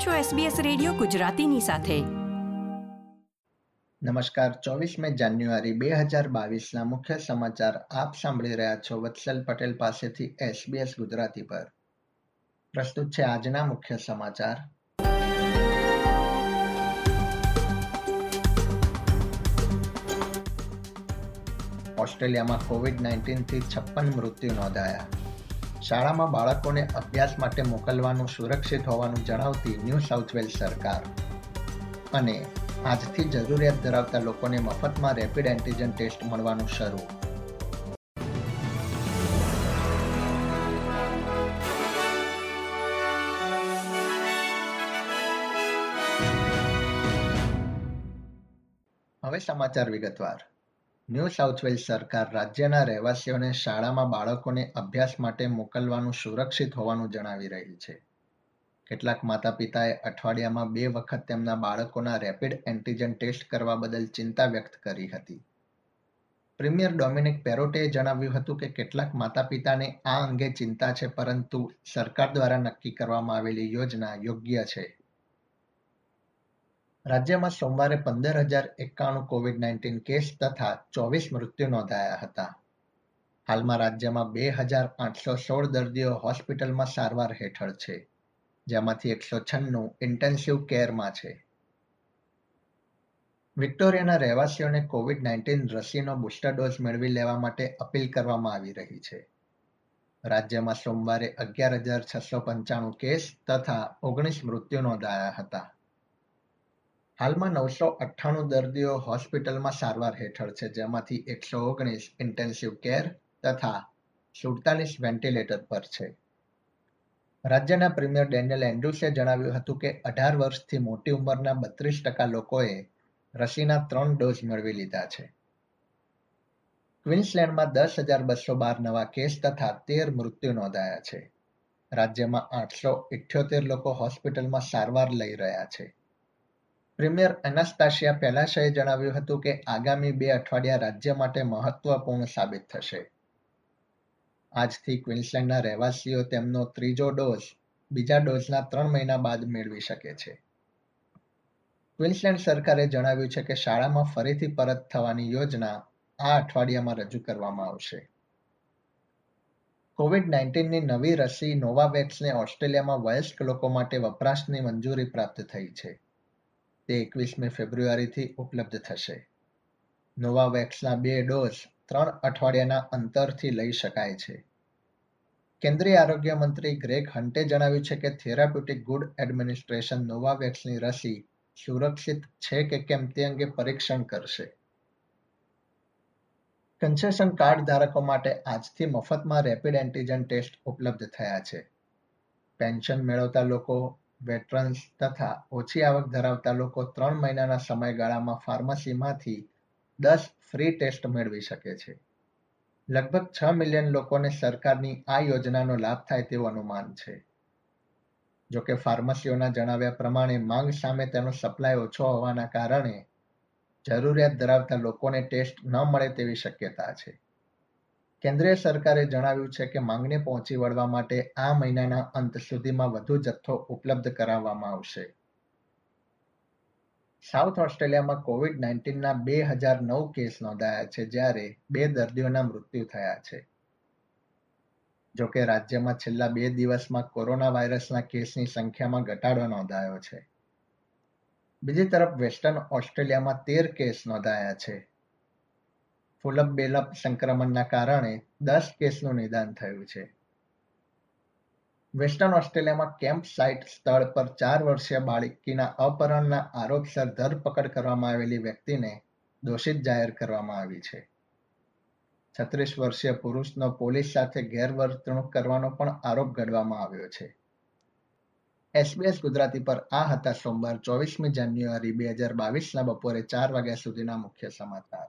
આપ છો SBS radio ગુજરાતીની સાથે. નમસ્કાર ચોવીસ મે જાન્યુઆરી બે હજાર બાવીસના મુખ્ય સમાચાર આપ સાંભળી રહ્યા છો વત્સલ પટેલ પાસેથી SBS ગુજરાતી પર. પ્રસ્તુત છે આજના મુખ્ય સમાચાર. ઓસ્ટ્રેલિયામાં કોવિડ નાઇન્ટીનથી છપ્પન મૃત્યુ નોંધાયા. શાળામાં બાળકોને અભ્યાસ માટે મોકલવાનું, સુરક્ષિત હોવાનું જણાવતી ન્યૂ સાઉથ વેલ્સ સરકાર. અને આજથી જરૂરિયાત ધરાવતા લોકોને મફતમાં રેપિડ એન્ટીજન ટેસ્ટ મળવાનું શરૂ. હવે સમાચાર વિગતવાર. ન્યૂ સાઉથ વેલ્સ સરકાર રાજ્યના રહેવાસીઓને શાળામાં બાળકોને અભ્યાસ માટે મોકલવાનું સુરક્ષિત હોવાનું જણાવી રહી છે. કેટલાક માતા પિતાએ અઠવાડિયામાં બે વખત તેમના બાળકોના રેપિડ એન્ટીજન ટેસ્ટ કરવા બદલ ચિંતા વ્યક્ત કરી હતી. પ્રીમિયર ડોમિનિક પેરોટેએ જણાવ્યું હતું કે કેટલાક માતા પિતાને આ અંગે ચિંતા છે, પરંતુ સરકાર દ્વારા નક્કી કરવામાં આવેલી યોજના યોગ્ય છે. રાજ્યમાં સોમવારે પંદર હજાર એકાણું કોવિડ નાઇન્ટીન કેસ તથા ચોવીસ મૃત્યુ નોંધાયા હતા. હાલમાં રાજ્યમાં બે હજાર આઠસો સોળ દર્દીઓ હોસ્પિટલમાં સારવાર હેઠળ છે, જેમાંથી એકસો છન્નું ઇન્ટેન્સિવ કેરમાં છે. વિક્ટોરિયાના રહેવાસીઓને કોવિડ નાઇન્ટીન રસીનો બુસ્ટર ડોઝ મેળવી લેવા માટે અપીલ કરવામાં આવી રહી છે. રાજ્યમાં સોમવારે અગિયાર હજાર છસો પંચાણું કેસ તથા ઓગણીસ મૃત્યુ નોંધાયા હતા. હાલમાં નવસો અઠ્ઠાણું દર્દીઓ હોસ્પિટલમાં સારવાર હેઠળ છે, જેમાંથી એકસો ઓગણીસ ઇન્ટેન્સિવ કેર તથા સુડતાલીસ વેન્ટિલેટર પર છે. રાજ્યના પ્રીમિયર ડેનિયલ એન્ડ્રુસે જણાવ્યું હતું કે અઢાર વર્ષથી મોટી ઉંમરના બત્રીસ ટકા લોકોએ રસીના ત્રણ ડોઝ મેળવી લીધા છે. ક્વિન્સલેન્ડમાં દસ હજાર બસો બાર નવા કેસ તથા તેર મૃત્યુ નોંધાયા છે. રાજ્યમાં આઠસો ઇઠ્યોતેર લોકો હોસ્પિટલમાં સારવાર લઈ રહ્યા છે. પ્રીમિયર એનાસ્તાશિયા પેલાશાએ જણાવ્યું હતું કે આગામી બે અઠવાડિયા રાજ્ય માટે મહત્વપૂર્ણ સાબિત થશે. આજથી ક્વિન્સલેન્ડના રહેવાસીઓ તેમનો ત્રીજો ડોઝ બીજા ડોઝના ત્રણ મહિના બાદ મેળવી શકે છે. ક્વિન્સલેન્ડ સરકારે જણાવ્યું છે કે શાળામાં ફરીથી પરત થવાની યોજના આ અઠવાડિયામાં રજૂ કરવામાં આવશે. કોવિડ નાઇન્ટીનની નવી રસી નોવાવેક્સને ઓસ્ટ્રેલિયામાં વયસ્ક લોકો માટે વપરાશની મંજૂરી પ્રાપ્ત થઈ છે. તે એકવીસમી ફેબ્રુઆરીથી ઉપલબ્ધ થશે. નોવાવેક્સના બે ડોઝ ત્રણ અઠવાડિયાના અંતરથી લઈ શકાય છે. કેન્દ્રીય આરોગ્ય મંત્રી ગ્રેગ હન્ટે જણાવ્યું છે કે થેરાપ્યુટિક ગુડ એડમિનિસ્ટ્રેશન નોવાવેક્સની રસી સુરક્ષિત છે કે કેમ તે અંગે પરીક્ષણ કરશે. કન્સેશન કાર્ડ ધારકો માટે આજથી મફતમાં રેપિડ એન્ટીજન ટેસ્ટ ઉપલબ્ધ થયા છે. પેન્શન મેળવતા લોકો વેટરન્સ તથા ઓછી આવક ધરાવતા લોકો ત્રણ મહિનાના સમયગાળામાં ફાર્મસીમાંથી દસ ફ્રી ટેસ્ટ મેળવી શકે છે. લગભગ છ મિલિયન લોકોને સરકારની આ યોજનાનો લાભ થાય તેવું અનુમાન છે. જોકે ફાર્મસીઓના જણાવ્યા પ્રમાણે, માંગ સામે તેનો સપ્લાય ઓછો હોવાના કારણે જરૂરિયાત ધરાવતા લોકોને ટેસ્ટ ન મળે તેવી શક્યતા છે. કેન્દ્રીય સરકારે જણાવ્યું છે કે માંગને પહોંચી વળવા માટે આ મહિનાના અંત સુધીમાં વધુ જથ્થો ઉપલબ્ધ કરાવવામાં આવશે. સાઉથ ઓસ્ટ્રેલિયામાં કોવિડ નાઇન્ટીનના બે હજાર નવ કેસ નોંધાયા છે જ્યારે બે દર્દીઓના મૃત્યુ થયા છે. જોકે રાજ્યમાં છેલ્લા બે દિવસમાં કોરોના વાયરસના કેસની સંખ્યામાં ઘટાડો નોંધાયો છે. બીજી તરફ વેસ્ટર્ન ઓસ્ટ્રેલિયામાં તેર કેસ નોંધાયા છે. ફુલપ બેલપ સંક્રમણના કારણે દસ કેસનું નિદાન થયું છે. વેસ્ટર્ન ઓસ્ટ્રેલિયામાં કેમ્પ સાઇટ સ્થળ પર ચાર વર્ષીય બાળકીના અપહરણના આરોપસર ધરપકડ કરવામાં આવેલી વ્યક્તિને દોષિત જાહેર કરવામાં આવી છે. છત્રીસ વર્ષીય પુરુષનો પોલીસ સાથે ગેરવર્તણૂક કરવાનો પણ આરોપ ઘડવામાં આવ્યો છે. એસબીએસ ગુજરાતી પર આ હતા સોમવાર ચોવીસમી જાન્યુઆરી બે હજાર બાવીસના બપોરે ચાર વાગ્યા સુધીના મુખ્ય સમાચાર.